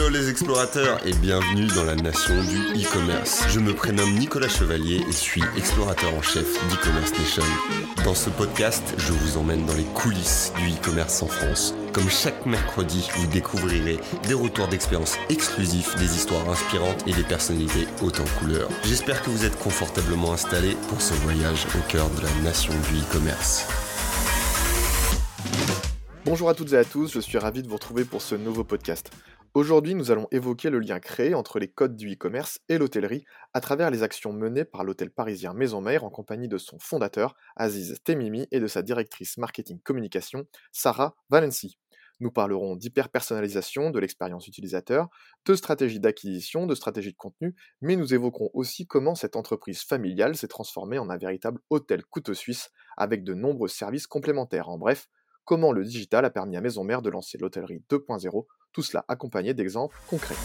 Hello les explorateurs et bienvenue dans la nation du e-commerce. Je me prénomme Nicolas Chevalier et suis explorateur en chef d'e-commerce nation. Dans ce podcast, je vous emmène dans les coulisses du e-commerce en France. Comme chaque mercredi, vous découvrirez des retours d'expérience exclusifs, des histoires inspirantes et des personnalités hautes en couleurs. J'espère que vous êtes confortablement installés pour ce voyage au cœur de la nation du e-commerce. Bonjour à toutes et à tous, je suis ravi de vous retrouver pour ce nouveau podcast. Aujourd'hui, nous allons évoquer le lien créé entre les codes du e-commerce et l'hôtellerie à travers les actions menées par l'hôtel parisien Maison Mère en compagnie de son fondateur, Aziz Temimi, et de sa directrice marketing communication, Sarah Valency. Nous parlerons d'hyper-personnalisation de l'expérience utilisateur, de stratégie d'acquisition, de stratégie de contenu, mais nous évoquerons aussi comment cette entreprise familiale s'est transformée en un véritable hôtel couteau suisse avec de nombreux services complémentaires. En bref, comment le digital a permis à Maison Mère de lancer l'hôtellerie 2.0, tout cela accompagné d'exemples concrets.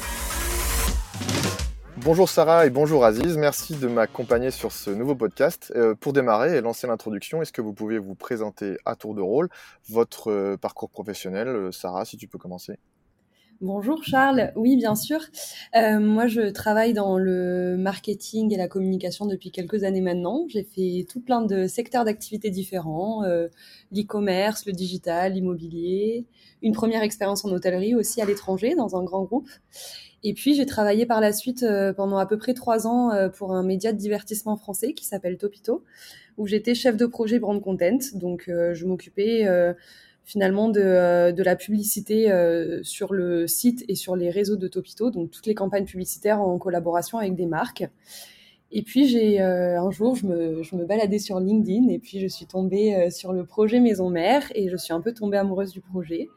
Bonjour Sarah et bonjour Aziz, merci de m'accompagner sur ce nouveau podcast. Euh, pour démarrer et lancer l'introduction, est-ce que vous pouvez vous présenter à tour de rôle votre euh, parcours professionnel euh, Sarah, si tu peux commencer? Bonjour Charles, oui bien sûr. Euh, moi je travaille dans le marketing et la communication depuis quelques années maintenant. J'ai fait tout plein de secteurs d'activité différents, euh, l'e-commerce, le digital, l'immobilier, une première expérience en hôtellerie aussi à l'étranger dans un grand groupe. Et puis j'ai travaillé par la suite euh, pendant à peu près trois ans pour un média de divertissement français qui s'appelle Topito, où j'étais chef de projet brand content. Donc je m'occupais finalement de, euh, de la publicité euh, sur le site et sur les réseaux de Topito, donc toutes les campagnes publicitaires en collaboration avec des marques. Et puis j'ai euh, un jour, je me, je me, baladais sur LinkedIn et puis je suis tombée sur le projet Maison Mère et je suis un peu tombée amoureuse du projet.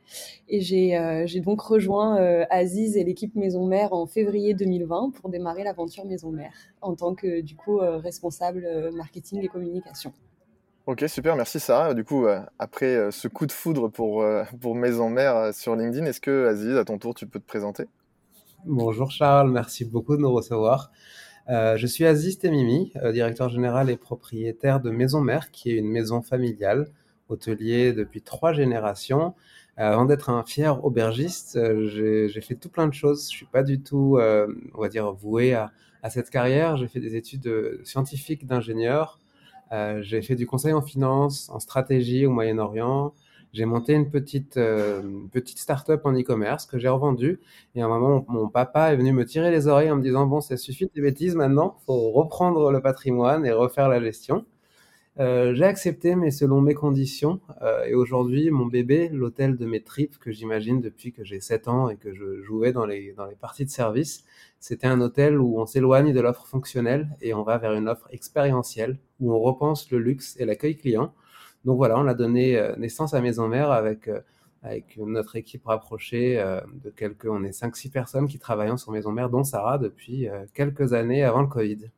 Et j'ai donc rejoint Aziz et l'équipe Maison Mère en février 2020 pour démarrer l'aventure Maison Mère en tant que du coup responsable marketing et communication. Ok, super, merci Sarah. Du coup, euh, après euh, ce coup de foudre pour, euh, pour Maison Mère sur LinkedIn, est-ce que Aziz, à ton tour, tu peux te présenter? Bonjour Charles, merci beaucoup de nous recevoir. je suis Aziz Temimi, directeur général et propriétaire de Maison Mère, qui est une maison familiale, hôtelier depuis trois générations. avant d'être un fier aubergiste, j'ai fait tout plein de choses. Je suis pas du tout, on va dire, voué à, à cette carrière. J'ai fait des études scientifiques d'ingénieur. Euh, j'ai fait du conseil en finance, en stratégie au Moyen-Orient. J'ai monté une petite, euh, petite start-up en e-commerce que j'ai revendue. Et à un moment, mon, papa est venu me tirer les oreilles en me disant Bon, ça suffit des bêtises maintenant, faut reprendre le patrimoine et refaire la gestion. Euh, j'ai accepté, mais selon mes conditions. Euh, et aujourd'hui, mon bébé, l'hôtel de mes tripes, que j'imagine depuis que j'ai 7 ans et que je jouais dans les, dans les parties de service, c'était un hôtel où on s'éloigne de l'offre fonctionnelle et on va vers une offre expérientielle, où on repense le luxe et l'accueil client. Donc voilà, on a donné euh, naissance à Maison Mère avec, avec notre équipe rapprochée de quelques, on est 5-6 personnes qui travaillent sur Maison Mère, dont Sarah depuis quelques années avant le Covid.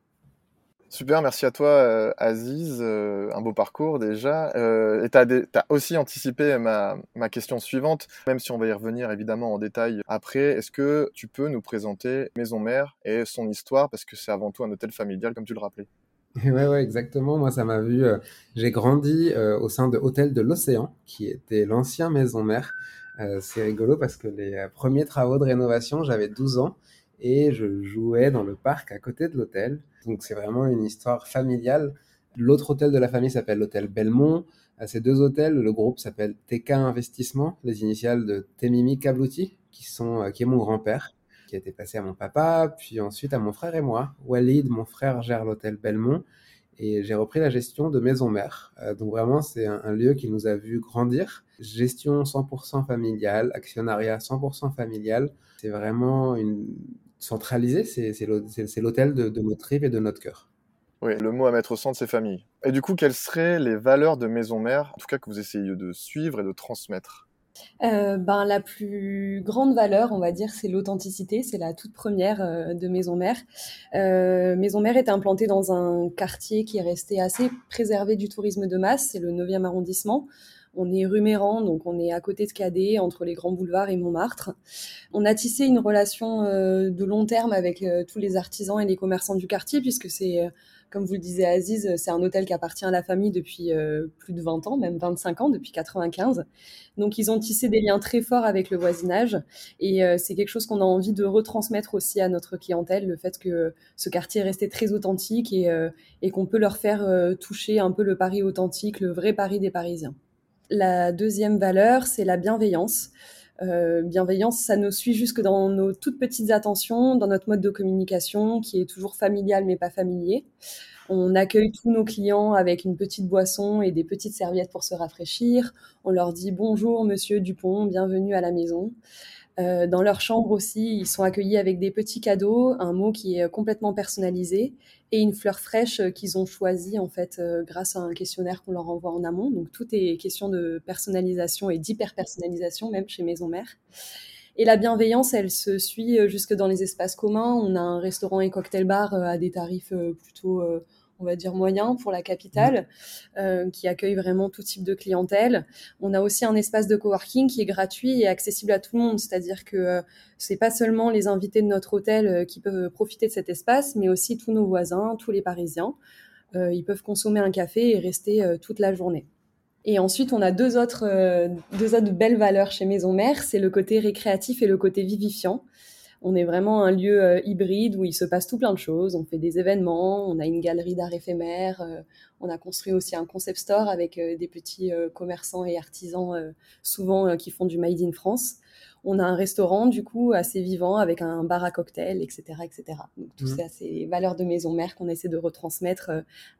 Super, merci à toi euh, Aziz, euh, un beau parcours déjà. Euh, et tu as, aussi anticipé ma, question suivante, même si on va y revenir évidemment en détail après. Est-ce que tu peux nous présenter Maison Mère et son histoire, parce que c'est avant tout un hôtel familial comme tu le rappelais Oui, ouais, exactement. Moi, ça m'a vu. J'ai grandi au sein de Hôtel de l'Océan, qui était l'ancien Maison Mère. c'est rigolo parce que les premiers travaux de rénovation, j'avais 12 ans et je jouais dans le parc à côté de l'hôtel. Donc c'est vraiment une histoire familiale. L'autre hôtel de la famille s'appelle l'hôtel Belmont. À ces deux hôtels, le groupe s'appelle TK Investissement, les initiales de Temimi Kablouti, qui, sont, euh, qui est mon grand-père, qui a été passé à mon papa, puis ensuite à mon frère et moi. Walid, mon frère, gère l'hôtel Belmont et j'ai repris la gestion de Maison Mère. Euh, donc vraiment, c'est un, un, lieu qui nous a vu grandir. Gestion 100% familiale, actionnariat 100% familial. C'est vraiment une, centralisé, c'est l'hôtel de, de, notre rive et de notre cœur. Oui, le mot à mettre au centre, c'est famille. Et du coup, quelles seraient les valeurs de Maison Mère, en tout cas que vous essayez de suivre et de transmettre? Euh, ben, la plus grande valeur, on va dire, c'est l'authenticité. C'est la toute première euh, de Maison Mère. Euh, Maison Mère est implantée dans un quartier qui est resté assez préservé du tourisme de masse. C'est le 9e arrondissement. On est rue Méran, donc on est à côté de Cadet, entre les grands boulevards et Montmartre. On a tissé une relation de long terme avec tous les artisans et les commerçants du quartier, puisque c'est comme vous le disiez Aziz, c'est un hôtel qui appartient à la famille depuis euh, plus de 20 ans, même 25 ans, depuis 95. Donc ils ont tissé des liens très forts avec le voisinage et euh, c'est quelque chose qu'on a envie de retransmettre aussi à notre clientèle, le fait que ce quartier est resté très authentique et, euh, et qu'on peut leur faire toucher un peu le Paris authentique, le vrai Paris des Parisiens. La deuxième valeur, c'est la bienveillance. Euh, bienveillance, ça nous suit jusque dans nos toutes petites attentions, dans notre mode de communication qui est toujours familial mais pas familier. On accueille tous nos clients avec une petite boisson et des petites serviettes pour se rafraîchir. On leur dit bonjour monsieur Dupont, bienvenue à la maison. Euh, dans leur chambre aussi, ils sont accueillis avec des petits cadeaux, un mot qui est complètement personnalisé et une fleur fraîche qu'ils ont choisie en fait euh, grâce à un questionnaire qu'on leur envoie en amont. Donc tout est question de personnalisation et d'hyper-personnalisation même chez Maison Mère. Et la bienveillance, elle se suit euh, jusque dans les espaces communs. On a un restaurant et cocktail bar à des tarifs plutôt on va dire moyen pour la capitale, mmh. euh, qui accueille vraiment tout type de clientèle. On a aussi un espace de coworking qui est gratuit et accessible à tout le monde, c'est-à-dire que euh, c'est pas seulement les invités de notre hôtel euh, qui peuvent profiter de cet espace, mais aussi tous nos voisins, tous les Parisiens. ils peuvent consommer un café et rester toute la journée. Et ensuite, on a deux autres, deux autres belles valeurs chez Maison Mère, c'est le côté récréatif et le côté vivifiant. On est vraiment un lieu euh, hybride où il se passe tout plein de choses. On fait des événements, on a une galerie d'art éphémère, euh, on a construit aussi un concept store avec euh, des petits commerçants et artisans souvent qui font du made in France. On a un restaurant du coup assez vivant avec un bar à cocktail, etc., etc. Donc tout mmh. ça, c'est valeurs de maison mère qu'on essaie de retransmettre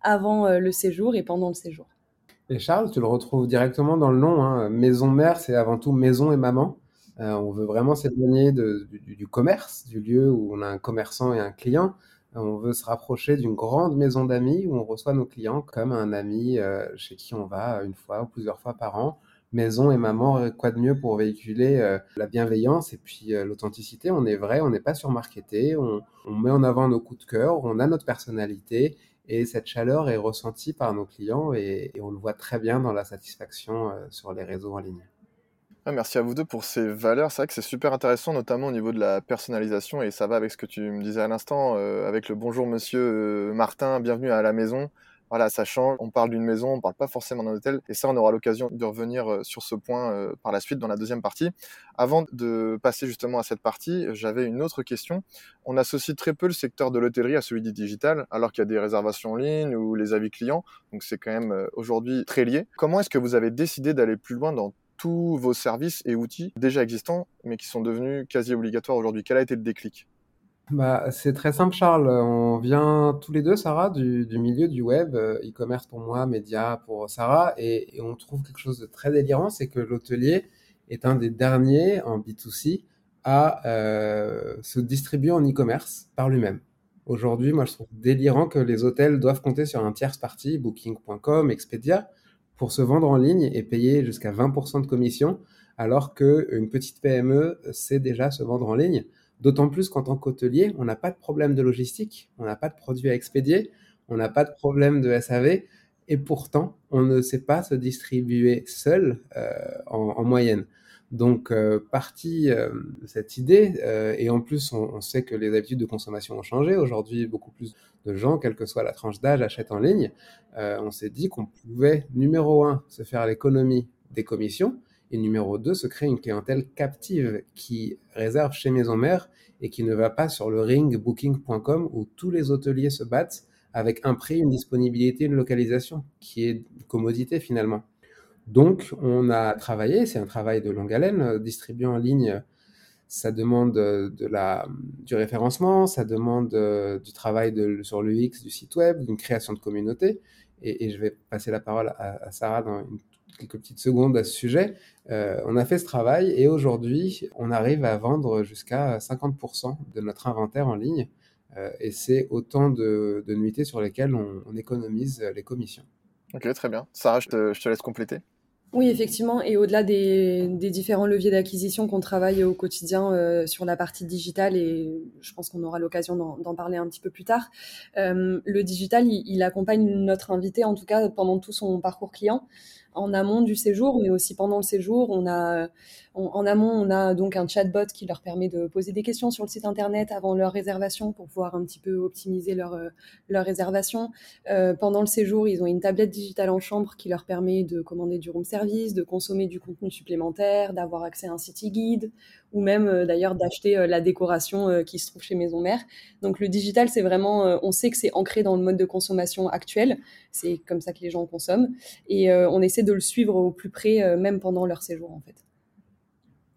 avant le séjour et pendant le séjour. Et Charles, tu le retrouves directement dans le nom. Hein. Maison mère, c'est avant tout maison et maman. Euh, on veut vraiment s'éloigner du, commerce, du lieu où on a un commerçant et un client. Euh, on veut se rapprocher d'une grande maison d'amis où on reçoit nos clients comme un ami euh, chez qui on va une fois ou plusieurs fois par an. Maison et maman, quoi de mieux pour véhiculer la bienveillance et puis l'authenticité? On est vrai, on n'est pas surmarketé, on, on met en avant nos coups de cœur, on a notre personnalité et cette chaleur est ressentie par nos clients et on le voit très bien dans la satisfaction sur les réseaux en ligne merci à vous deux pour ces valeurs. C'est vrai que c'est super intéressant, notamment au niveau de la personnalisation, et ça va avec ce que tu me disais à l'instant, euh, avec le bonjour monsieur euh, Martin, bienvenue à la maison. Voilà, ça change. On parle d'une maison, on parle pas forcément d'un hôtel. Et ça, on aura l'occasion de revenir euh, sur ce point par la suite dans la deuxième partie. Avant de passer justement à cette partie, j'avais une autre question. On associe très peu le secteur de l'hôtellerie à celui du digital, alors qu'il y a des réservations en ligne ou les avis clients. Donc c'est quand même aujourd'hui très lié. Comment est-ce que vous avez décidé d'aller plus loin dans tous vos services et outils déjà existants, mais qui sont devenus quasi obligatoires aujourd'hui Quel a été le déclic? Bah, c'est très simple, Charles. On vient tous les deux, Sarah, du, milieu du web, euh, e-commerce pour moi, média pour Sarah, et, on trouve quelque chose de très délirant, c'est que l'hôtelier est un des derniers en B2C à euh, se distribuer en e-commerce par lui-même. Aujourd'hui, moi, je trouve délirant que les hôtels doivent compter sur un tierce parti, Booking.com, Expedia, pour se vendre en ligne et payer jusqu'à 20% de commission, alors qu'une petite PME sait déjà se vendre en ligne. D'autant plus qu'en tant qu'hôtelier, on n'a pas de problème de logistique, on n'a pas de produits à expédier, on n'a pas de problème de SAV, et pourtant, on ne sait pas se distribuer seul euh, en, moyenne. Donc, euh, partie euh, de cette idée, euh, et en plus, on, sait que les habitudes de consommation ont changé. Aujourd'hui, beaucoup plus de gens, quelle que soit la tranche d'âge, achètent en ligne. on s'est dit qu'on pouvait, numéro un, se faire l'économie des commissions, et numéro deux, se créer une clientèle captive qui réserve chez Maison Mère et qui ne va pas sur le ring booking.com où tous les hôteliers se battent avec un prix, une disponibilité, une localisation, qui est une commodité finalement. Donc, on a travaillé, c'est un travail de longue haleine, euh, distribuer en ligne, ça demande euh, de la, du référencement, ça demande euh, du travail sur l'UX du site web, d'une création de communauté. Et, je vais passer la parole à, Sarah dans quelques petites secondes à ce sujet. on a fait ce travail et aujourd'hui, on arrive à vendre jusqu'à 50% de notre inventaire en ligne. et c'est autant de, de, nuitées sur lesquelles on, on économise les commissions. Ok, très bien. Sarah, je te laisse compléter. Oui, effectivement. Et au-delà des, différents leviers d'acquisition qu'on travaille au quotidien euh, sur la partie digitale, et je pense qu'on aura l'occasion d'en parler un petit peu plus tard, euh, le digital, il, accompagne notre invité, en tout cas pendant tout son parcours client. En amont du séjour, mais aussi pendant le séjour. On a, en amont, on a donc un chatbot qui leur permet de poser des questions sur le site internet avant leur réservation pour pouvoir un petit peu optimiser leur, euh, leur réservation. Euh, pendant le séjour, ils ont une tablette digitale en chambre qui leur permet de commander du room service, de consommer du contenu supplémentaire, d'avoir accès à un city guide ou même euh, d'ailleurs d'acheter la décoration qui se trouve chez Maison Mère. Donc le digital, c'est vraiment, on sait que c'est ancré dans le mode de consommation actuel. C'est comme ça que les gens consomment et on essaie de le suivre au plus près, même pendant leur séjour en fait.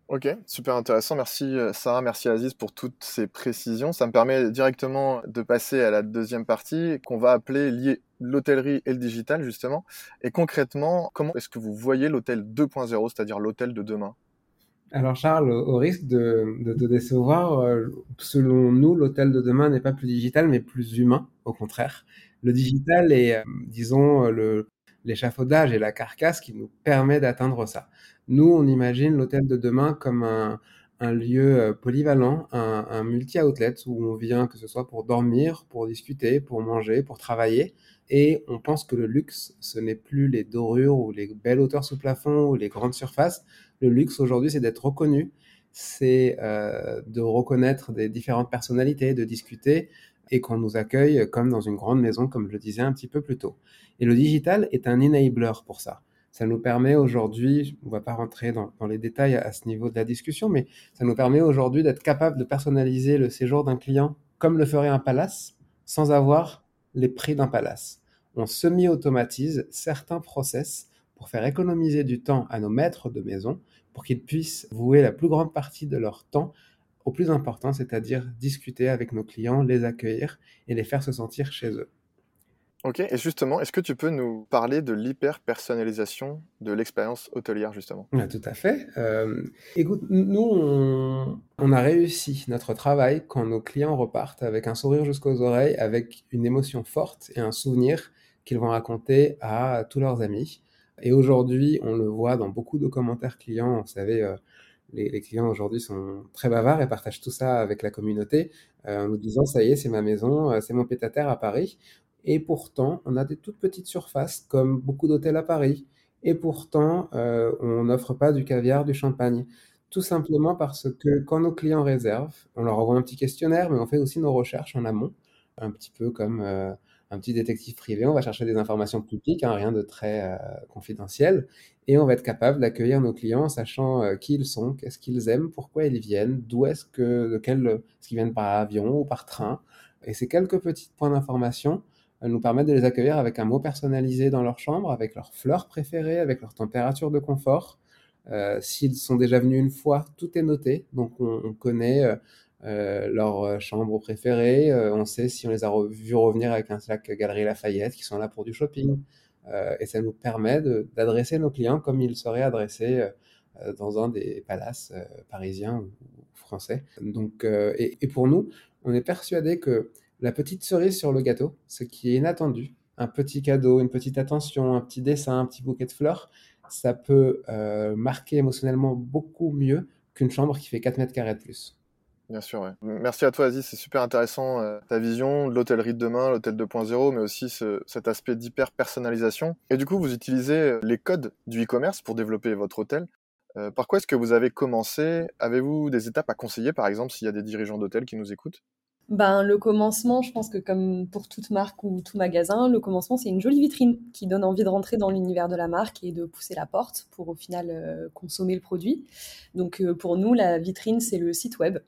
Ok, super intéressant. Merci euh, Sarah, merci Aziz pour toutes ces précisions. Ça me permet directement de passer à la deuxième partie qu'on va appeler lier l'hôtellerie et le digital justement. Et concrètement, comment est-ce que vous voyez l'hôtel 2.0, c'est-à-dire l'hôtel de demain? Alors Charles, au risque de, te décevoir, euh, selon nous, l'hôtel de demain n'est pas plus digital, mais plus humain, au contraire. Le digital est, euh, disons, l'échafaudage et la carcasse qui nous permet d'atteindre ça. Nous, on imagine l'hôtel de demain comme un, lieu euh, polyvalent, un, multi-outlet où on vient que ce soit pour dormir, pour discuter, pour manger, pour travailler. Et on pense que le luxe, ce n'est plus les dorures ou les belles hauteurs sous plafond ou les grandes surfaces. Le luxe aujourd'hui, c'est d'être reconnu, c'est euh, de reconnaître des différentes personnalités, de discuter et qu'on nous accueille comme dans une grande maison, comme je le disais un petit peu plus tôt. Et le digital est un enabler pour ça. Ça nous permet aujourd'hui, on ne va pas rentrer dans, les détails à, ce niveau de la discussion, mais ça nous permet aujourd'hui d'être capable de personnaliser le séjour d'un client comme le ferait un palace, sans avoir les prix d'un palace. On semi-automatise certains process pour faire économiser du temps à nos maîtres de maison, pour qu'ils puissent vouer la plus grande partie de leur temps au plus important, c'est-à-dire discuter avec nos clients, les accueillir et les faire se sentir chez eux. Ok, et justement, est-ce que tu peux nous parler de l'hyper-personnalisation de l'expérience hôtelière, justement? Tout à fait. Euh, écoute, nous, on, a réussi notre travail quand nos clients repartent avec un sourire jusqu'aux oreilles, avec une émotion forte et un souvenir qu'ils vont raconter à tous leurs amis. Et aujourd'hui, on le voit dans beaucoup de commentaires clients. Vous savez, euh, les, clients aujourd'hui sont très bavards et partagent tout ça avec la communauté euh, en nous disant ça y est, c'est ma maison, c'est mon à Paris. Et pourtant, on a des toutes petites surfaces, comme beaucoup d'hôtels à Paris. Et pourtant, euh, on n'offre pas du caviar, du champagne. Tout simplement parce que quand nos clients réservent, on leur envoie un petit questionnaire, mais on fait aussi nos recherches en amont, un petit peu comme euh, un petit détective privé. On va chercher des informations publiques, hein, rien de très euh, confidentiel, et on va être capable d'accueillir nos clients en sachant qui ils sont, qu'est-ce qu'ils aiment, pourquoi ils viennent, d'où est-ce que, de quel, est-ce qu'ils viennent par avion ou par train. Et ces quelques petits points d'information nous permettent de les accueillir avec un mot personnalisé dans leur chambre, avec leurs fleurs préférées, avec leur température de confort. Euh, s'ils sont déjà venus une fois, tout est noté. Donc on, connaît euh, euh, leur chambre préférée, on sait si on les a vus revenir avec un sac Galerie Lafayette, qui sont là pour du shopping. et ça nous permet d'adresser nos clients comme ils seraient adressés dans un des palaces parisiens ou français. Donc, et, pour nous, on est persuadé que la petite cerise sur le gâteau, ce qui est inattendu, un petit cadeau, une petite attention, un petit dessin, un petit bouquet de fleurs, ça peut euh, marquer émotionnellement beaucoup mieux qu'une chambre qui fait 4 mètres carrés de plus. Bien sûr, ouais. Merci à toi, Aziz. C'est super intéressant euh, ta vision de l'hôtellerie de demain, l'hôtel 2.0, mais aussi cet aspect d'hyper personnalisation. Et du coup, vous utilisez euh, les codes du e-commerce pour développer votre hôtel. par quoi est-ce que vous avez commencé? Avez-vous des étapes à conseiller, par exemple, s'il y a des dirigeants d'hôtel qui nous écoutent? Ben, le commencement, je pense que comme pour toute marque ou tout magasin, le commencement, c'est une jolie vitrine qui donne envie de rentrer dans l'univers de la marque et de pousser la porte pour au final euh, consommer le produit. Donc euh, pour nous, la vitrine, c'est le site web.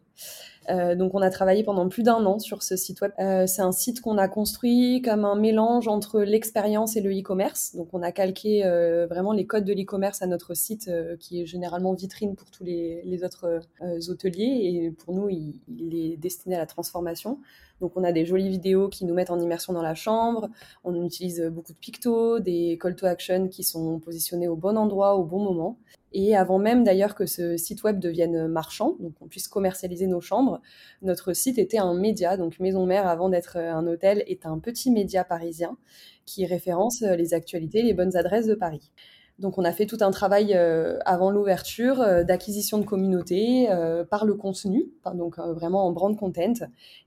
Euh, donc on a travaillé pendant plus d'un an sur ce site web. Euh, c'est un site qu'on a construit comme un mélange entre l'expérience et le e-commerce. Donc on a calqué euh, vraiment les codes de l'e-commerce à notre site qui est généralement vitrine pour tous les, autres hôteliers et pour nous il, est destiné à la transformation. Donc on a des jolies vidéos qui nous mettent en immersion dans la chambre, on utilise beaucoup de pictos, des call to action qui sont positionnés au bon endroit au bon moment. Et avant même d'ailleurs que ce site web devienne marchand, donc qu'on puisse commercialiser nos chambres, notre site était un média. Donc Maison Mère, avant d'être un hôtel, est un petit média parisien qui référence les actualités, les bonnes adresses de Paris. Donc on a fait tout un travail euh, avant l'ouverture euh, d'acquisition de communauté euh, par le contenu, donc vraiment en brand content.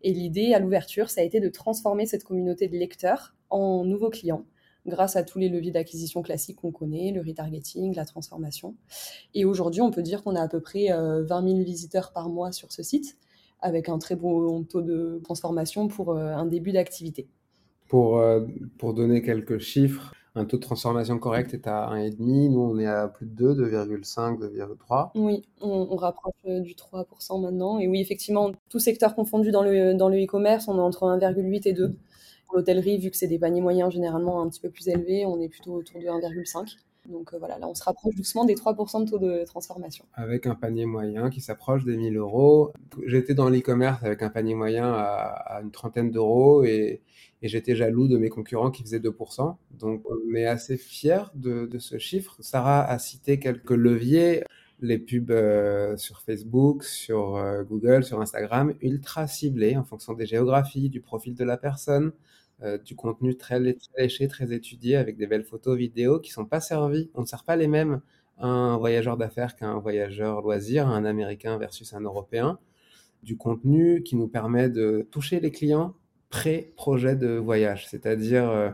Et l'idée à l'ouverture, ça a été de transformer cette communauté de lecteurs en nouveaux clients grâce à tous les leviers d'acquisition classiques qu'on connaît, le retargeting, la transformation. Et aujourd'hui, on peut dire qu'on a à peu près 20 000 visiteurs par mois sur ce site, avec un très bon taux de transformation pour un début d'activité. Pour, pour donner quelques chiffres, un taux de transformation correct est à 1,5. Nous, on est à plus de 2, 2,5, 2,3. Oui, on, rapproche euh, du 3% maintenant. Et oui, effectivement, tout secteur confondu dans le dans le e-commerce, on est entre 1,8 et 2. Pour l'hôtellerie, vu que c'est des paniers moyens généralement un petit peu plus élevés, on est plutôt autour de 1,5. Donc euh, voilà, là on se rapproche doucement des 3% de taux de transformation. Avec un panier moyen qui s'approche des 1000 euros. J'étais dans l'e-commerce avec un panier moyen à, une trentaine d'euros et, j'étais jaloux de mes concurrents qui faisaient 2%. Donc on est assez fiers de, ce chiffre. Sarah a cité quelques leviers les pubs euh, sur Facebook, sur euh, Google, sur Instagram, ultra ciblés en fonction des géographies, du profil de la personne, euh, du contenu très, léché, très étudié, avec des belles photos, vidéos qui sont pas servies. On ne sert pas les mêmes à un voyageur d'affaires qu'à un voyageur loisir, un Américain versus un Européen. Du contenu qui nous permet de toucher les clients pré-projet de voyage, c'est-à-dire euh,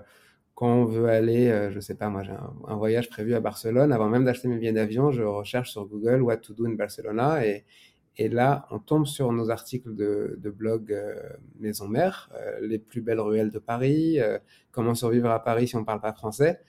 quand on veut aller, euh, je sais pas, moi j'ai un, voyage prévu à Barcelone, avant même d'acheter mes billets d'avion, je recherche sur Google What to do in Barcelona et, et là, on tombe sur nos articles de, blog euh, Maison Mère, euh, les plus belles ruelles de Paris, euh, comment survivre à Paris si on ne parle pas français.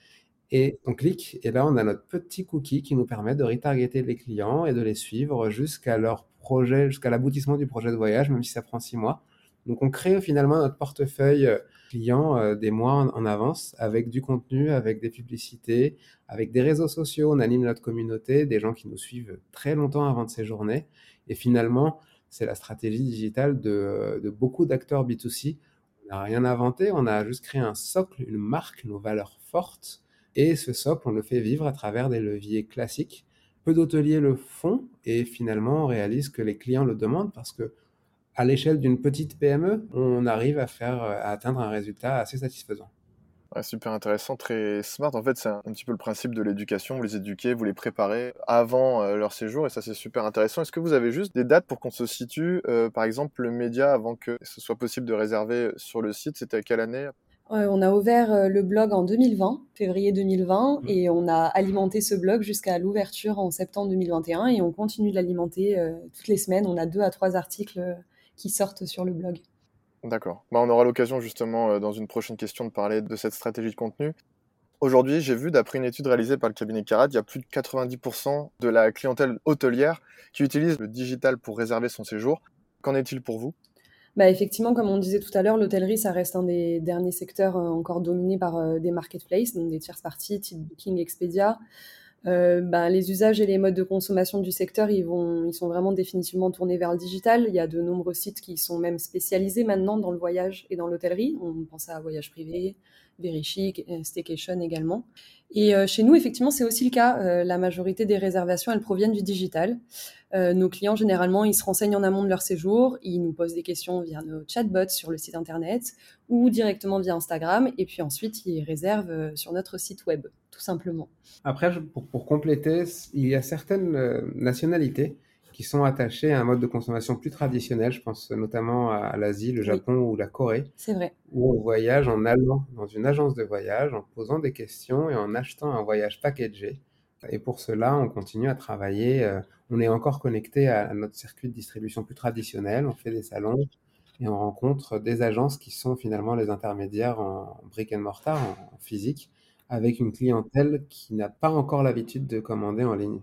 Et on clique, et là, on a notre petit cookie qui nous permet de retargeter les clients et de les suivre jusqu'à leur projet, jusqu'à l'aboutissement du projet de voyage, même si ça prend six mois. Donc, on crée finalement notre portefeuille client des mois en, avance avec du contenu, avec des publicités, avec des réseaux sociaux. On anime notre communauté, des gens qui nous suivent très longtemps avant de séjourner. Et finalement, c'est la stratégie digitale de, beaucoup d'acteurs B2C. On n'a rien inventé, on a juste créé un socle, une marque, nos valeurs fortes. Et ce socle, on le fait vivre à travers des leviers classiques. Peu d'hôteliers le font et finalement, on réalise que les clients le demandent parce que à l'échelle d'une petite PME, on arrive à faire à atteindre un résultat assez satisfaisant super intéressant, très smart. En fait, c'est un, petit peu le principe de l'éducation. Vous les éduquez, vous les préparez avant euh, leur séjour et ça, c'est super intéressant. Est-ce que vous avez juste des dates pour qu'on se situe euh, Par exemple, le média, avant que ce soit possible de réserver sur le site, c'était à quelle année? On a ouvert euh, le blog en 2020, février 2020, mmh. et on a alimenté ce blog jusqu'à l'ouverture en septembre 2021, et on continue de l'alimenter toutes les semaines. On a deux à trois articles qui sortent sur le blog. D'accord. Bah, on aura l'occasion justement euh, dans une prochaine question de parler de cette stratégie de contenu. Aujourd'hui, j'ai vu, d'après une étude réalisée par le cabinet Carat, il y a plus de 90% de la clientèle hôtelière qui utilise le digital pour réserver son séjour. Qu'en est-il pour vous? Bah effectivement, comme on disait tout à l'heure, l'hôtellerie, ça reste un des derniers secteurs euh, encore dominés par euh, des marketplaces, donc des tierces parties, type Booking, Expedia. Euh, ben, les usages et les modes de consommation du secteur, ils, vont, ils sont vraiment définitivement tournés vers le digital. Il y a de nombreux sites qui sont même spécialisés maintenant dans le voyage et dans l'hôtellerie. On pense à Voyage Privé, Very Chic, Staycation également. Et euh, chez nous, effectivement, c'est aussi le cas. Euh, la majorité des réservations, elles proviennent du digital. Euh, nos clients, généralement, ils se renseignent en amont de leur séjour, ils nous posent des questions via nos chatbots sur le site internet ou directement via Instagram, et puis ensuite, ils réservent sur notre site web, tout simplement. Après, pour, pour compléter, il y a certaines nationalités qui sont attachés à un mode de consommation plus traditionnel. Je pense notamment à l'Asie, le Japon ou la Corée. C'est vrai. Où on voyage en allant dans une agence de voyage, en posant des questions et en achetant un voyage packagé. Et pour cela, on continue à travailler. Euh, on est encore connecté à notre circuit de distribution plus traditionnel. On fait des salons et on rencontre des agences qui sont finalement les intermédiaires en brick and mortar, en physique, avec une clientèle qui n'a pas encore l'habitude de commander en ligne.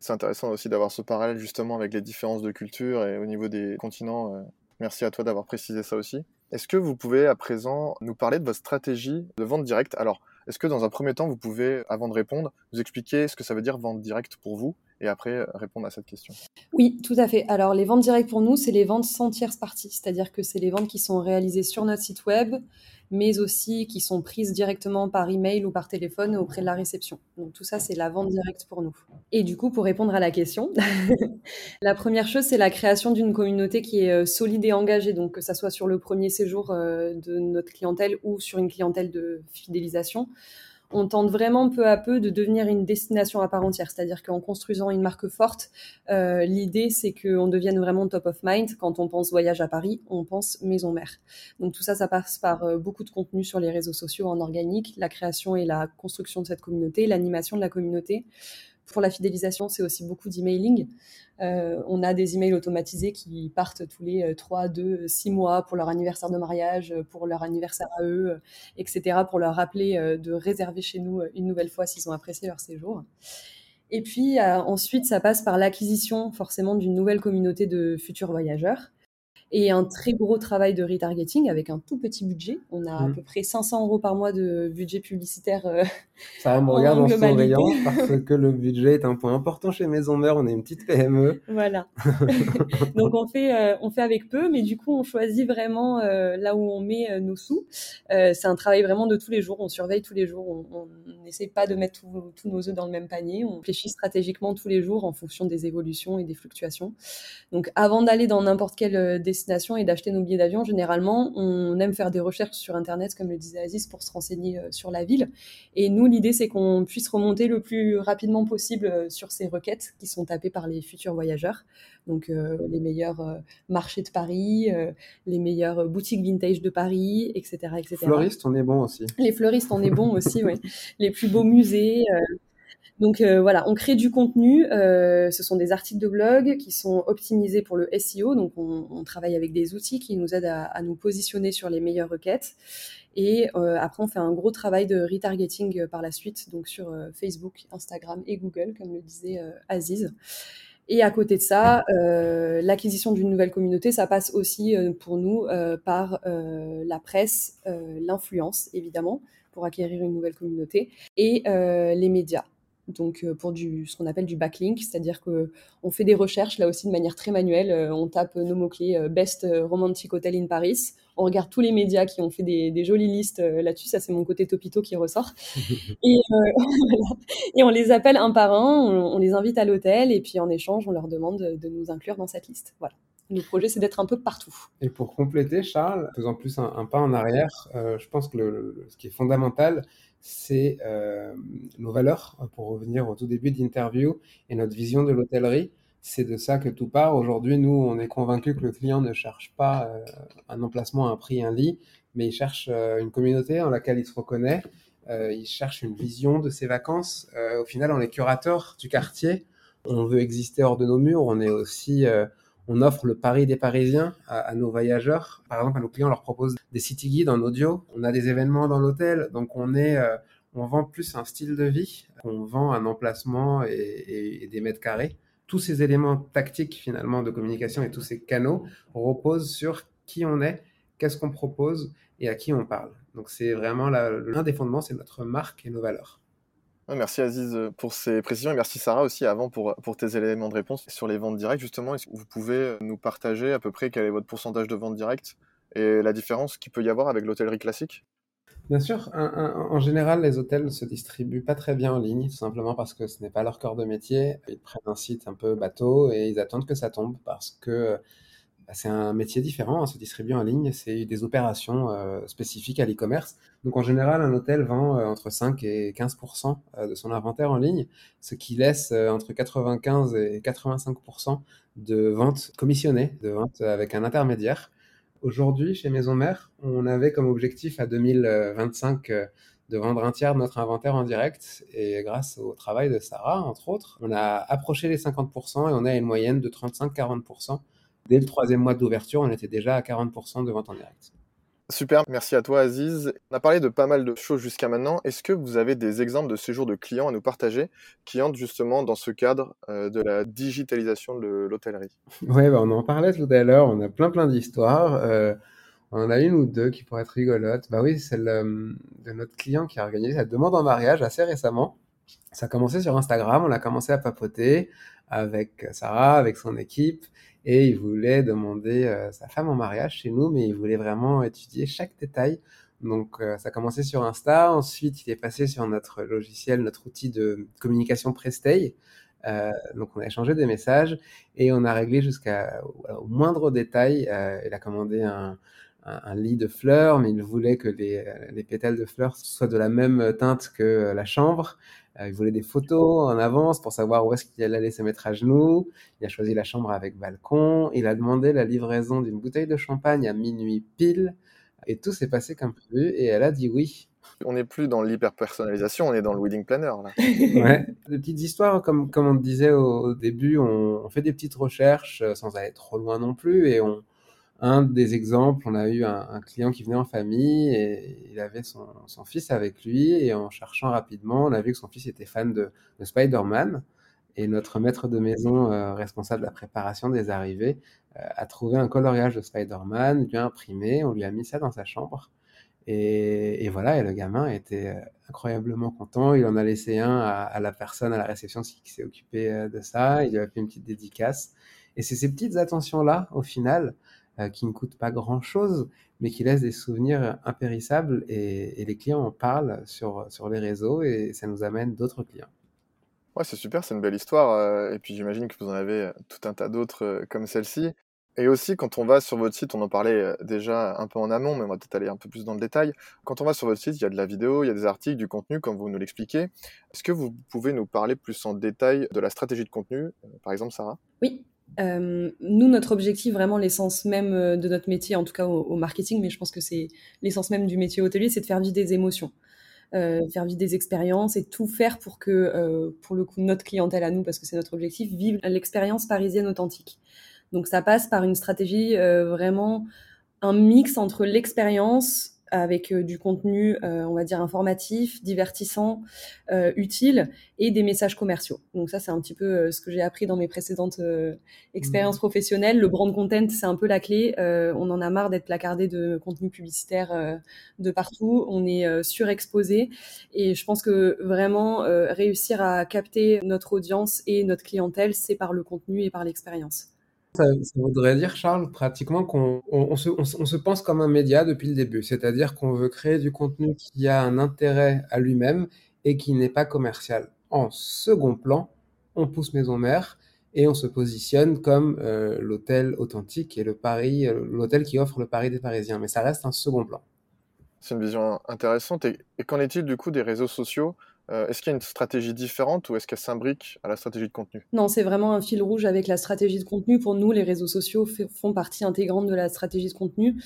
C'est intéressant aussi d'avoir ce parallèle justement avec les différences de culture et au niveau des continents. Euh, merci à toi d'avoir précisé ça aussi. Est-ce que vous pouvez à présent nous parler de votre stratégie de vente directe? Alors, est-ce que dans un premier temps, vous pouvez, avant de répondre, nous expliquer ce que ça veut dire vente directe pour vous et après euh, répondre à cette question? Oui, tout à fait. Alors, les ventes directes pour nous, c'est les ventes sans tierce partie, c'est-à-dire que c'est les ventes qui sont réalisées sur notre site web, mais aussi qui sont prises directement par email ou par téléphone auprès de la réception. Donc tout ça, c'est la vente directe pour nous. Et du coup, pour répondre à la question, la première chose, c'est la création d'une communauté qui est euh, solide et engagée, donc que ça soit sur le premier séjour euh, de notre clientèle ou sur une clientèle de fidélisation. On tente vraiment peu à peu de devenir une destination à part entière. C'est-à-dire qu'en construisant une marque forte, euh, l'idée c'est qu'on devienne vraiment top of mind. Quand on pense voyage à Paris, on pense maison mère. Donc tout ça, ça passe par euh, beaucoup de contenu sur les réseaux sociaux en organique, la création et la construction de cette communauté, l'animation de la communauté. Pour la fidélisation, c'est aussi beaucoup d'emailing. Euh, on a des emails automatisés qui partent tous les 3, 2, 6 mois pour leur anniversaire de mariage, pour leur anniversaire à eux, euh, etc., pour leur rappeler euh, de réserver chez nous une nouvelle fois s'ils ont apprécié leur séjour. Et puis ensuite, ça passe par l'acquisition forcément d'une nouvelle communauté de futurs voyageurs et un très gros travail de retargeting avec un tout petit budget. On a à mmh. peu près 500 euros par mois de budget publicitaire. Euh, ça me regarde en, souriant parce que le budget est un point important chez Maison Mère. On est une petite PME. Voilà. Donc on fait, euh, on fait avec peu, mais du coup on choisit vraiment euh, là où on met nos sous. c'est un travail vraiment de tous les jours. On surveille tous les jours. On n'essaie pas de mettre tous nos œufs dans le même panier. On réfléchit stratégiquement tous les jours en fonction des évolutions et des fluctuations. Donc avant d'aller dans n'importe quelle destination et d'acheter nos billets d'avion, généralement, on aime faire des recherches sur Internet, comme le disait Aziz, pour se renseigner euh, sur la ville. Et nous, l'idée, c'est qu'on puisse remonter le plus rapidement possible euh, sur ces requêtes qui sont tapées par les futurs voyageurs. Donc, euh, les meilleurs marchés de Paris, les meilleures boutiques vintage de Paris, etc. etc. Fleuristes, on est bon aussi. Les fleuristes, on est bon aussi, oui. Les plus beaux musées. Donc euh, voilà, on crée du contenu. Euh, ce sont des articles de blog qui sont optimisés pour le SEO. Donc on, travaille avec des outils qui nous aident à, nous positionner sur les meilleures requêtes. Et euh, après, on fait un gros travail de retargeting par la suite, donc sur Facebook, Instagram et Google, comme le disait Aziz. Et à côté de ça, l'acquisition d'une nouvelle communauté, ça passe aussi pour nous par la presse, l'influence, évidemment, pour acquérir une nouvelle communauté, et les médias donc euh, pour du, ce qu'on appelle du backlink, c'est-à-dire que on fait des recherches là aussi de manière très manuelle. Euh, on tape nos mots-clés euh, Best Romantic Hotel in Paris. On regarde tous les médias qui ont fait des, jolies listes là-dessus. Ça, c'est mon côté topito qui ressort. et, et, on les appelle un par un, on, les invite à l'hôtel et puis en échange, on leur demande de, nous inclure dans cette liste. Voilà. Le projet, c'est d'être un peu partout. Et pour compléter, Charles, faisant plus un, pas en arrière, je pense que ce qui est fondamental, c'est euh, nos valeurs, pour revenir au tout début d'interview, et notre vision de l'hôtellerie. C'est de ça que tout part. Aujourd'hui, nous, on est convaincus que le client ne cherche pas euh, un emplacement, un prix, un lit, mais il cherche euh, une communauté en laquelle il se reconnaît. il cherche une vision de ses vacances. au final, on est curateur du quartier. On veut exister hors de nos murs. On est aussi on offre le Paris des Parisiens à, nos voyageurs. Par exemple, à nos clients, on leur propose des city guides en audio. On a des événements dans l'hôtel, donc on est, euh, on vend plus un style de vie. On vend un emplacement et, des mètres carrés. Tous ces éléments tactiques finalement de communication et tous ces canaux reposent sur qui on est, qu'est-ce qu'on propose et à qui on parle. Donc c'est vraiment l'un des fondements, c'est notre marque et nos valeurs. Merci Aziz euh, pour ces précisions et merci Sarah aussi avant pour, pour tes éléments de réponse sur les ventes directes. Justement, est-ce que vous pouvez euh, nous partager à peu près quel est votre pourcentage de ventes directes et la différence qu'il peut y avoir avec l'hôtellerie classique? Bien sûr, en général, les hôtels ne se distribuent pas très bien en ligne, tout simplement parce que ce n'est pas leur corps de métier. Ils prennent un site un peu bateau et ils attendent que ça tombe parce que c'est un métier différent, hein, se distribuer en ligne, c'est des opérations euh, spécifiques à l'e-commerce. Donc en général, un hôtel vend euh, entre 5 et 15 euh, de son inventaire en ligne, ce qui laisse entre 95 et 85 de ventes commissionnées, de ventes avec un intermédiaire. Aujourd'hui, chez Maison Mère, on avait comme objectif à 2025 de vendre un tiers de notre inventaire en direct. Et grâce au travail de Sarah, entre autres, on a approché les 50% et on a une moyenne de 35-40% Dès le troisième mois d'ouverture, on était déjà à 40% de vente en direct. Super, merci à toi Aziz. On a parlé de pas mal de choses jusqu'à maintenant. Est-ce que vous avez des exemples de séjours de clients à nous partager qui entrent justement dans ce cadre euh, de la digitalisation de l'hôtellerie? Oui, bah, on en parlait tout à l'heure. On a plein plein d'histoires. Euh, on en a une ou deux qui pourraient être rigolotes. Bah oui, celle euh, de notre client qui a organisé sa demande en mariage assez récemment. Ça a commencé sur Instagram. On a commencé à papoter avec Sarah, avec son équipe et il voulait demander euh, sa femme en mariage chez nous, mais il voulait vraiment étudier chaque détail. Donc euh, ça a commencé sur Insta, ensuite il est passé sur notre logiciel, notre outil de communication Prestay. Euh, donc on a échangé des messages et on a réglé jusqu'au moindre détail. il a commandé un, un, lit de fleurs, mais il voulait que les, les, pétales de fleurs soient de la même teinte que la chambre. Il voulait des photos en avance pour savoir où est-ce qu'il allait se mettre à genoux. Il a choisi la chambre avec balcon. Il a demandé la livraison d'une bouteille de champagne à minuit pile. Et tout s'est passé comme prévu. Et elle a dit oui. On n'est plus dans l'hyper-personnalisation, on est dans le wedding planner. Là. ouais. Des petites histoires, comme, comme on disait au, début, on, fait des petites recherches euh, sans aller trop loin non plus. Et on, un des exemples, on a eu un, client qui venait en famille et il avait son, fils avec lui. Et en cherchant rapidement, on a vu que son fils était fan de, de Spider-Man. Et notre maître de maison, euh, responsable de la préparation des arrivées, euh, a trouvé un coloriage de Spider-Man, lui a imprimé, on lui a mis ça dans sa chambre. Et, voilà, et le gamin était euh, incroyablement content. Il en a laissé un à, la personne à la réception qui s'est occupée de ça. Il lui a fait une petite dédicace. Et c'est ces petites attentions-là, au final, euh, qui ne coûtent pas grand-chose, mais qui laissent des souvenirs impérissables. Et, les clients en parlent sur, sur les réseaux et ça nous amène d'autres clients. Ouais, c'est super, c'est une belle histoire. et puis j'imagine que vous en avez tout un tas d'autres comme celle-ci. Et aussi, quand on va sur votre site, on en parlait euh, déjà un peu en amont, mais on va peut-être aller un peu plus dans le détail. Quand on va sur votre site, il y a de la vidéo, il y a des articles, du contenu, comme vous nous l'expliquez. Est-ce que vous pouvez nous parler plus en détail de la stratégie de contenu, euh, par exemple, Sarah? Oui. Euh, nous, notre objectif, vraiment l'essence même de notre métier, en tout cas au, marketing, mais je pense que c'est l'essence même du métier hôtelier, c'est de faire vivre des émotions. faire vivre des expériences et tout faire pour que, pour le coup, notre clientèle à nous, parce que c'est notre objectif, vive l'expérience parisienne authentique. Donc ça passe par une stratégie euh, vraiment un mix entre l'expérience avec euh, du contenu, euh, on va dire, informatif, divertissant, utile, et des messages commerciaux. Donc ça, c'est un petit peu ce que j'ai appris dans mes précédentes expériences mmh. professionnelles. Le brand content, c'est un peu la clé. on en a marre d'être placardé de contenu publicitaire de partout. On est surexposé. Et je pense que vraiment, réussir à capter notre audience et notre clientèle, c'est par le contenu et par l'expérience. Ça, voudrait dire, Charles, pratiquement qu'on on, se, on, se, pense comme un média depuis le début, c'est-à-dire qu'on veut créer du contenu qui a un intérêt à lui-même et qui n'est pas commercial. En second plan, on pousse Maison Mère et on se positionne comme euh, l'hôtel authentique et le Paris, euh, l'hôtel qui offre le Paris des Parisiens, mais ça reste un second plan. C'est une vision intéressante. et qu'en est-il du coup des réseaux sociaux? Euh, est-ce qu'il y a une stratégie différente ou est-ce qu'elle s'imbrique à la stratégie de contenu? Non, c'est vraiment un fil rouge avec la stratégie de contenu. Pour nous, les réseaux sociaux font partie intégrante de la stratégie de contenu.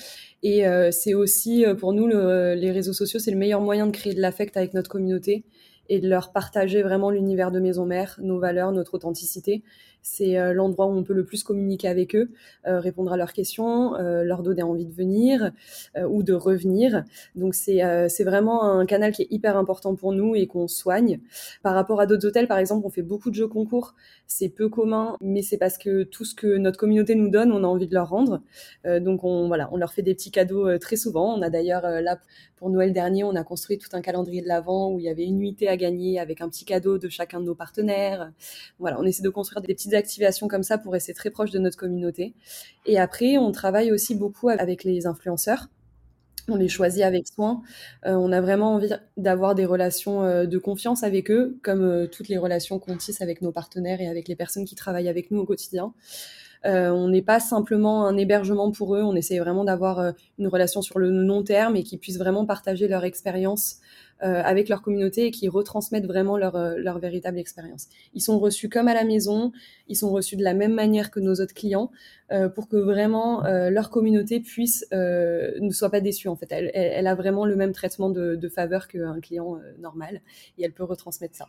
Et euh, c'est aussi, euh, pour nous, les réseaux sociaux, c'est le meilleur moyen de créer de l'affect avec notre communauté et de leur partager vraiment l'univers de Maison Mère, nos valeurs, notre authenticité. C'est euh, l'endroit où on peut le plus communiquer avec eux, euh, répondre à leurs questions, euh, leur donner envie de venir ou de revenir. Donc c'est vraiment un canal qui est hyper important pour nous et qu'on soigne. Par rapport à d'autres hôtels, par exemple, on fait beaucoup de jeux concours. C'est peu commun, mais c'est parce que tout ce que notre communauté nous donne, on a envie de leur rendre. donc on voilà, on leur fait des petits cadeaux très souvent. On a d'ailleurs là pour Noël dernier, on a construit tout un calendrier de l'Avent où il y avait une nuitée à gagner avec un petit cadeau de chacun de nos partenaires. Voilà, on essaie de construire des petites activations comme ça pour rester très proche de notre communauté. Et après, on travaille aussi beaucoup avec les influenceurs. On les choisit avec soin. Euh, on a vraiment envie d'avoir des relations euh, de confiance avec eux, comme euh, toutes les relations qu'on tisse avec nos partenaires et avec les personnes qui travaillent avec nous au quotidien. Euh, on n'est pas simplement un hébergement pour eux, on essaie vraiment d'avoir euh, une relation sur le long terme et qu'ils puissent vraiment partager leur expérience euh, avec leur communauté et qu'ils retransmettent vraiment leur, véritable expérience. Ils sont reçus comme à la maison, ils sont reçus de la même manière que nos autres clients pour que vraiment leur communauté puisse ne soit pas déçue en fait. Elle, elle, a vraiment le même traitement de, de faveur qu'un client normal et elle peut retransmettre ça.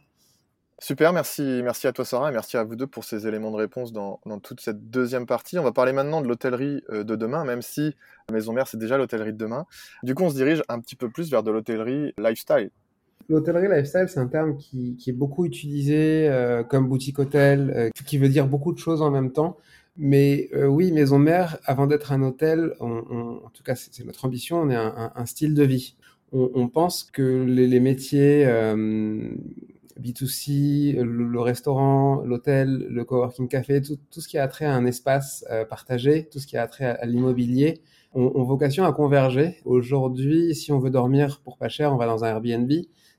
Super, merci, merci à toi Sarah et merci à vous deux pour ces éléments de réponse dans, toute cette deuxième partie. On va parler maintenant de l'hôtellerie euh, de demain, même si la Maison Mère c'est déjà l'hôtellerie de demain. Du coup, on se dirige un petit peu plus vers de l'hôtellerie lifestyle. L'hôtellerie lifestyle, c'est un terme qui, est beaucoup utilisé euh, comme boutique hôtel, euh, qui veut dire beaucoup de choses en même temps. Mais oui, Maison Mère, avant d'être un hôtel, en tout cas c'est notre ambition, on est un, style de vie. On, pense que les, les métiers B2C, le, restaurant, l'hôtel, le coworking café, tout, ce qui a trait à un espace euh, partagé, tout ce qui a trait à, l'immobilier, ont, vocation à converger. Aujourd'hui, si on veut dormir pour pas cher, on va dans un Airbnb.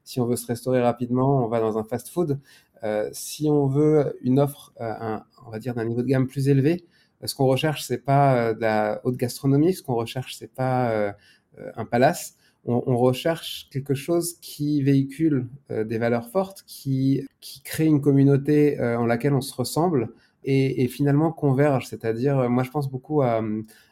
Si on veut se restaurer rapidement, on va dans un fast-food. Euh, si on veut une offre, euh, on va dire d'un niveau de gamme plus élevé, Ce qu'on recherche, c'est pas de la haute gastronomie. Ce qu'on recherche, c'est pas un palace. On, recherche quelque chose qui véhicule des valeurs fortes, qui, qui crée une communauté en laquelle on se ressemble et, finalement converge. C'est-à-dire, moi, je pense beaucoup à,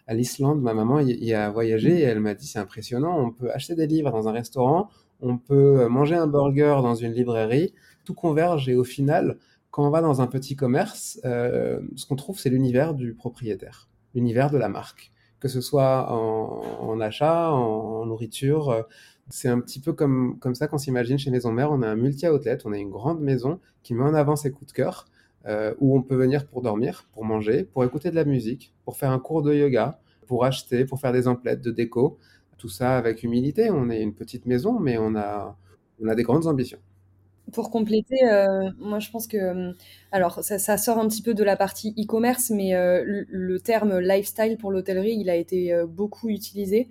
l'Islande. Ma maman y, a voyagé et elle m'a dit c'est impressionnant. On peut acheter des livres dans un restaurant, on peut manger un burger dans une librairie, tout converge et au final, quand on va dans un petit commerce, euh, ce qu'on trouve, c'est l'univers du propriétaire, l'univers de la marque. Que ce soit en, achat, en, nourriture, euh, c'est un petit peu comme, comme ça qu'on s'imagine chez Maison Mère. On a un multi-outlet, on a une grande maison qui met en avant ses coups de cœur, euh, où on peut venir pour dormir, pour manger, pour écouter de la musique, pour faire un cours de yoga, pour acheter, pour faire des emplettes de déco. Tout ça avec humilité. On est une petite maison, mais on a, on a des grandes ambitions. Pour compléter, euh, moi je pense que, euh, alors ça, sort un petit peu de la partie e-commerce, mais euh, le, terme lifestyle pour l'hôtellerie, il a été beaucoup utilisé.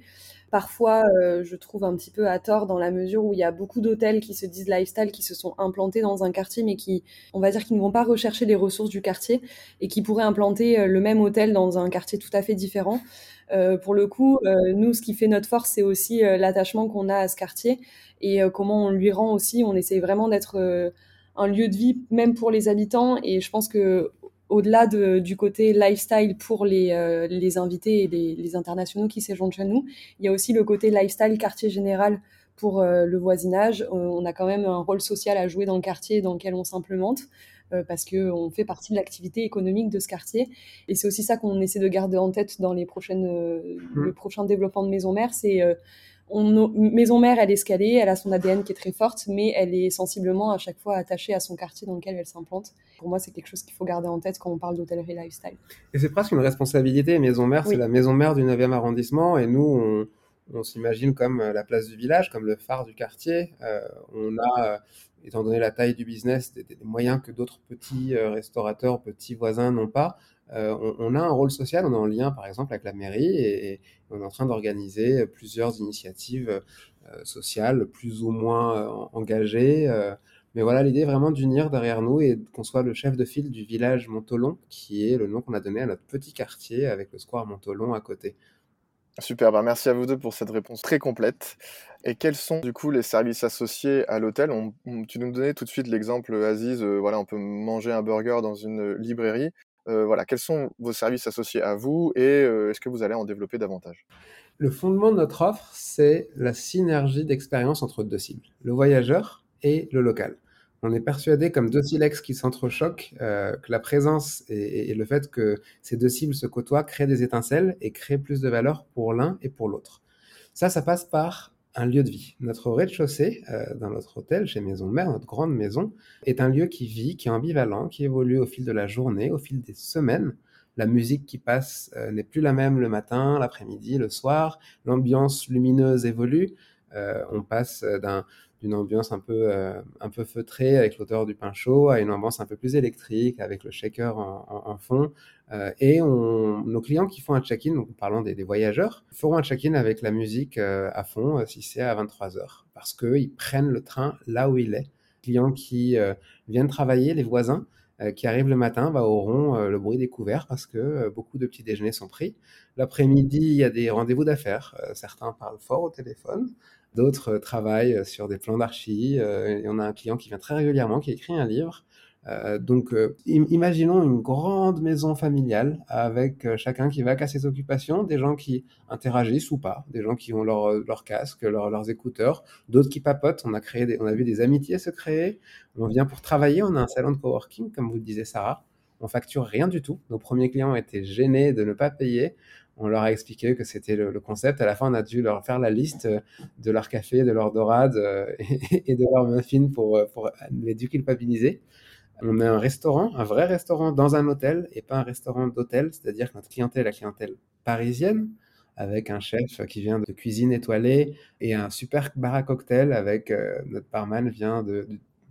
Parfois, je trouve un petit peu à tort dans la mesure où il y a beaucoup d'hôtels qui se disent lifestyle, qui se sont implantés dans un quartier, mais qui, on va dire, qui ne vont pas rechercher les ressources du quartier et qui pourraient implanter le même hôtel dans un quartier tout à fait différent. Euh, pour le coup, euh, nous, ce qui fait notre force, c'est aussi euh, l'attachement qu'on a à ce quartier et comment on lui rend aussi. On essaie vraiment d'être un lieu de vie, même pour les habitants. Et je pense que au-delà du côté lifestyle pour les, les invités et les, les, internationaux qui séjournent chez nous, il y a aussi le côté lifestyle quartier général pour le voisinage. On a quand même un rôle social à jouer dans le quartier dans lequel on s'implémente. Euh, parce qu'on fait partie de l'activité économique de ce quartier. Et c'est aussi ça qu'on essaie de garder en tête dans les prochaines, euh, mmh. le prochain développement de Maison Mère. C'est euh, on, Maison Mère, elle est scalée, elle a son ADN qui est très forte, mais elle est sensiblement à chaque fois attachée à son quartier dans lequel elle s'implante. Pour moi, c'est quelque chose qu'il faut garder en tête quand on parle d'hôtellerie lifestyle. Et c'est presque une responsabilité. Maison Mère, c'est la maison mère du 9e arrondissement, et nous, on, on s'imagine comme la place du village, comme le phare du quartier. on a étant donné la taille du business, des, moyens que d'autres petits euh, restaurateurs, petits voisins n'ont pas. Euh, on, a un rôle social, on est en lien par exemple avec la mairie et, on est en train d'organiser plusieurs initiatives euh, sociales plus ou moins engagées. mais voilà, l'idée est vraiment d'unir derrière nous et qu'on soit le chef de file du village Montolon, qui est le nom qu'on a donné à notre petit quartier avec le square Montolon à côté. Super, bah, merci à vous deux pour cette réponse très complète. Et quels sont du coup les services associés à l'hôtel? Tu nous donnais tout de suite l'exemple, Aziz, euh, voilà, on peut manger un burger dans une librairie. Euh, voilà, quels sont vos services associés à vous et euh, est-ce que vous allez en développer davantage? Le fondement de notre offre, c'est la synergie d'expérience entre deux cibles, le voyageur et le local on est persuadé, comme deux silex qui s'entrechoquent, euh, que la présence et, le fait que ces deux cibles se côtoient créent des étincelles et créent plus de valeur pour l'un et pour l'autre. Ça, ça passe par un lieu de vie. Notre rez-de-chaussée, euh, dans notre hôtel, chez Maison Mère, notre grande maison, est un lieu qui vit, qui est ambivalent, qui évolue au fil de la journée, au fil des semaines. La musique qui passe euh, n'est plus la même le matin, l'après-midi, le soir. L'ambiance lumineuse évolue. on passe d'un d'une ambiance un peu, euh, un peu feutrée avec l'odeur du pain chaud à une ambiance un peu plus électrique avec le shaker en, fond. Euh, et nos clients qui font un check-in, donc parlant des, des, voyageurs, feront un check-in avec la musique euh, à fond si c'est à 23h parce qu'ils prennent le train là où il est. Clients qui viennent travailler, les voisins, qui arrivent le matin bah, auront le bruit des couverts parce que beaucoup de petits déjeuners sont pris. L'après-midi, il y a des rendez-vous d'affaires. certains parlent fort au téléphone. D'autres euh, travaillent euh, sur des plans d'archi. Euh, et on a un client qui vient très régulièrement, qui écrit un livre. Donc, imaginons une grande maison familiale avec chacun qui va à ses occupations, des gens qui interagissent ou pas, des gens qui ont leur, leur casque, leurs écouteurs, d'autres qui papotent. On a créé, on a vu des amitiés se créer. On vient pour travailler. On a un salon de coworking, comme vous le disiez Sarah. On facture rien du tout. Nos premiers clients étaient gênés de ne pas payer on leur a expliqué que c'était le, concept. À la fin, on a dû leur faire la liste euh, de leur café, de leur dorade euh, et, de leur muffin pour, euh, pour les déculpabiliser. On a un restaurant, un vrai restaurant dans un hôtel et pas un restaurant d'hôtel, c'est-à-dire que notre clientèle est la clientèle parisienne, avec un chef qui vient de cuisine étoilée et un super bar à cocktail avec notre barman vient de,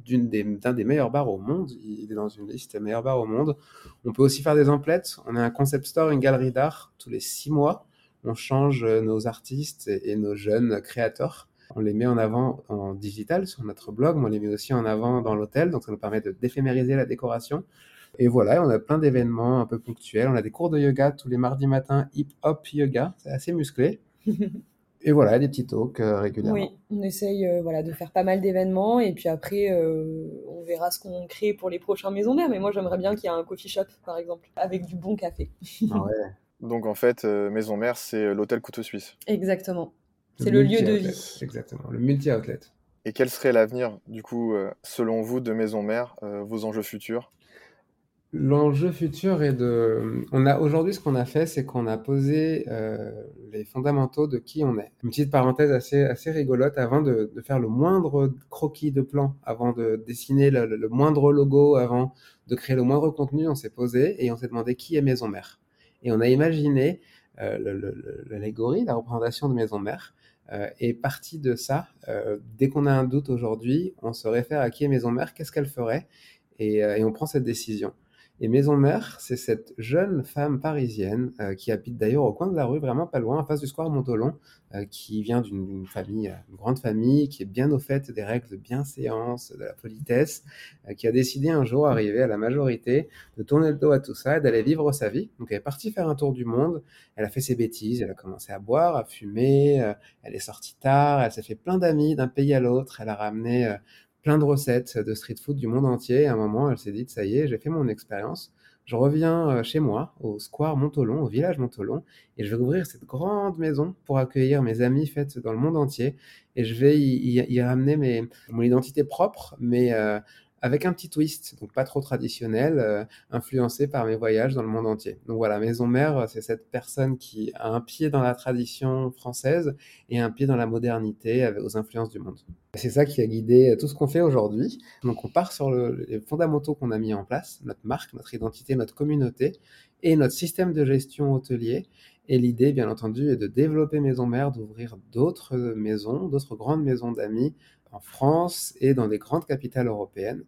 d'un des, meilleurs bars au monde. Il est dans une liste des meilleurs bars au monde. On peut aussi faire des emplettes. On a un concept store, une galerie d'art tous les six mois. On change euh, nos artistes et, nos jeunes créateurs. On les met en avant en digital sur notre blog, mais on les met aussi en avant dans l'hôtel. Donc ça nous permet de d'éphémériser la décoration. Et voilà, on a plein d'événements un peu ponctuels. On a des cours de yoga tous les mardis matins, hip hop yoga, c'est assez musclé. Et voilà, des petits talks euh, régulièrement. Oui, on essaye euh, voilà, de faire pas mal d'événements et puis après, euh, on verra ce qu'on crée pour les prochains maisons mères. Mais moi, j'aimerais bien qu'il y ait un coffee shop, par exemple, avec du bon café. Ah ouais. Donc en fait, Maison Mère, c'est l'hôtel Couteau Suisse. Exactement. C'est le, lieu de vie. Exactement, le multi-outlet. Et quel serait l'avenir, du coup, euh, selon vous, de Maison Mère, euh, vos enjeux futurs? L'enjeu futur est de. On a aujourd'hui ce qu'on a fait, c'est qu'on a posé euh, les fondamentaux de qui on est. Une petite parenthèse assez assez rigolote avant de, de faire le moindre croquis de plan, avant de dessiner le, le- le moindre logo, avant de créer le moindre contenu, on s'est posé et on s'est demandé qui est Maison Mère. Et on a imaginé euh, le- l'allégorie, la représentation de Maison Mère. Euh, et parti de ça, euh, dès qu'on a un doute aujourd'hui, on se réfère à qui est Maison Mère, qu'est-ce qu'elle ferait, et, euh, et on prend cette décision. Et Maison Mère, c'est cette jeune femme parisienne euh, qui habite d'ailleurs au coin de la rue, vraiment pas loin, en face du square Montolon, euh, qui vient d'une famille, euh, une grande famille, qui est bien au fait des règles de bienséance, de la politesse, euh, qui a décidé un jour, arrivé à la majorité, de tourner le dos à tout ça et d'aller vivre sa vie. Donc elle est partie faire un tour du monde, elle a fait ses bêtises, elle a commencé à boire, à fumer, euh, elle est sortie tard, elle s'est fait plein d'amis d'un pays à l'autre, elle a ramené euh, plein de recettes de street food du monde entier. Et à un moment, elle s'est dit, ça y est, j'ai fait mon expérience. Je reviens euh, chez moi, au square Montolon, au village Montolon, et je vais ouvrir cette grande maison pour accueillir mes amis faites dans le monde entier. Et je vais y, y- ramener mon identité propre, mais euh, avec un petit twist, donc pas trop traditionnel, euh, influencé par mes voyages dans le monde entier. Donc voilà, Maison Mère, c'est cette personne qui a un pied dans la tradition française et un pied dans la modernité aux influences du monde. C'est ça qui a guidé tout ce qu'on fait aujourd'hui. Donc on part sur le- les fondamentaux qu'on a mis en place, notre marque, notre identité, notre communauté et notre système de gestion hôtelier. Et l'idée, bien entendu, est de développer Maison Mère, d'ouvrir d'autres maisons, d'autres grandes maisons d'amis en France et dans des grandes capitales européennes.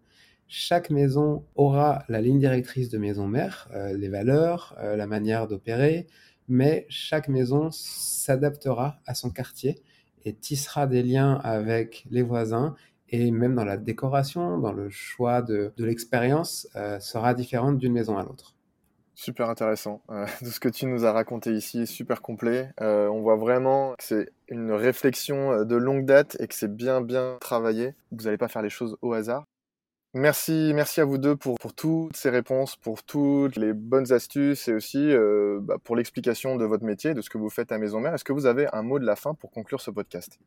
Chaque maison aura la ligne directrice de Maison Mère, euh, les valeurs, euh, la manière d'opérer, mais chaque maison s'adaptera à son quartier et tissera des liens avec les voisins et même dans la décoration, dans le choix de, l'expérience, euh, sera différente d'une maison à l'autre. Super intéressant. Tout ce que tu nous as raconté ici est super complet. On voit vraiment que c'est une réflexion de longue date et que c'est bien bien travaillé. Vous n'allez pas faire les choses au hasard. Merci, merci à vous deux pour, toutes ces réponses, pour toutes les bonnes astuces et aussi euh, bah, pour l'explication de votre métier, de ce que vous faites à Maison Mère. Est-ce que vous avez un mot de la fin pour conclure ce podcast?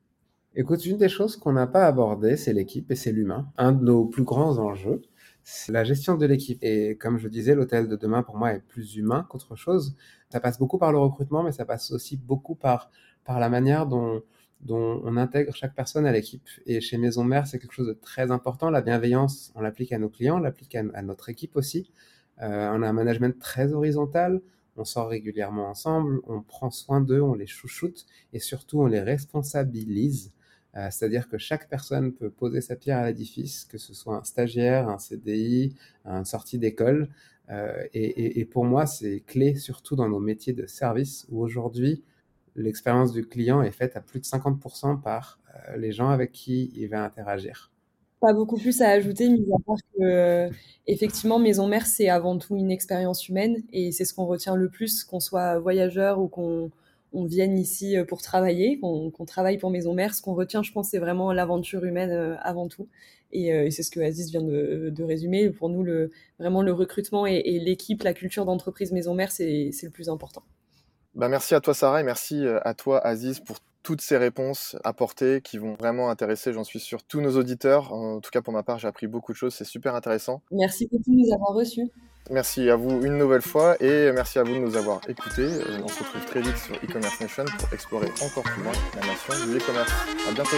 Écoute, une des choses qu'on n'a pas abordées, c'est l'équipe et c'est l'humain. Un de nos plus grands enjeux, c'est la gestion de l'équipe. Et comme je disais, l'hôtel de demain, pour moi, est plus humain qu'autre chose. Ça passe beaucoup par le recrutement, mais ça passe aussi beaucoup par la manière dont, dont on intègre chaque personne à l'équipe. Et chez Maison Mère, c'est quelque chose de très important. La bienveillance, on l'applique à nos clients, on l'applique à, à notre équipe aussi. Euh, on a un management très horizontal. On sort régulièrement ensemble, on prend soin d'eux, on les chouchoute et surtout on les responsabilise. Euh, C'est-à-dire que chaque personne peut poser sa pierre à l'édifice, que ce soit un stagiaire, un CDI, un sorti d'école. Euh, et, et- et pour moi, c'est clé surtout dans nos métiers de service où aujourd'hui, l'expérience du client est faite à plus de 50% par euh, les gens avec qui il va interagir. Pas beaucoup plus à ajouter, mis à part que, euh, effectivement, Maison Mère, c'est avant tout une expérience humaine et c'est ce qu'on retient le plus, qu'on soit voyageur ou qu'on on vienne ici euh, pour travailler, qu'on travaille pour Maison Mère. Ce qu'on retient, je pense, c'est vraiment l'aventure humaine avant tout. Et, c'est ce que Aziz vient de, résumer. Pour nous, le, vraiment, le recrutement et, et l'équipe, la culture d'entreprise Maison Mère, c'est le plus important. Bah, merci à toi Sarah et merci euh, à toi Aziz pour toutes ces réponses apportées qui vont vraiment intéresser, j'en suis sûr, tous nos auditeurs. En tout cas, pour ma part, j'ai appris beaucoup de choses, c'est super intéressant. Merci beaucoup de nous avoir reçus. Merci à vous une nouvelle fois et merci à vous de nous avoir écoutés. Euh, On se retrouve très vite sur e-commerce nation pour explorer encore plus loin la nation du e-commerce. À bientôt.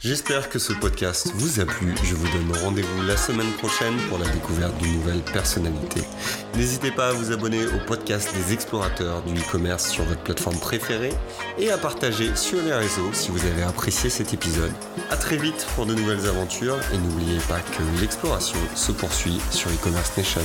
J'espère que ce podcast vous a plu. Je vous donne rendez-vous la semaine prochaine pour la découverte d'une nouvelle personnalité. N'hésitez pas à vous abonner au podcast des explorateurs du e-commerce sur votre plateforme préférée et à partager sur les réseaux si vous avez apprécié cet épisode. À très vite pour de nouvelles aventures et n'oubliez pas que l'exploration se poursuit sur e-commerce nation.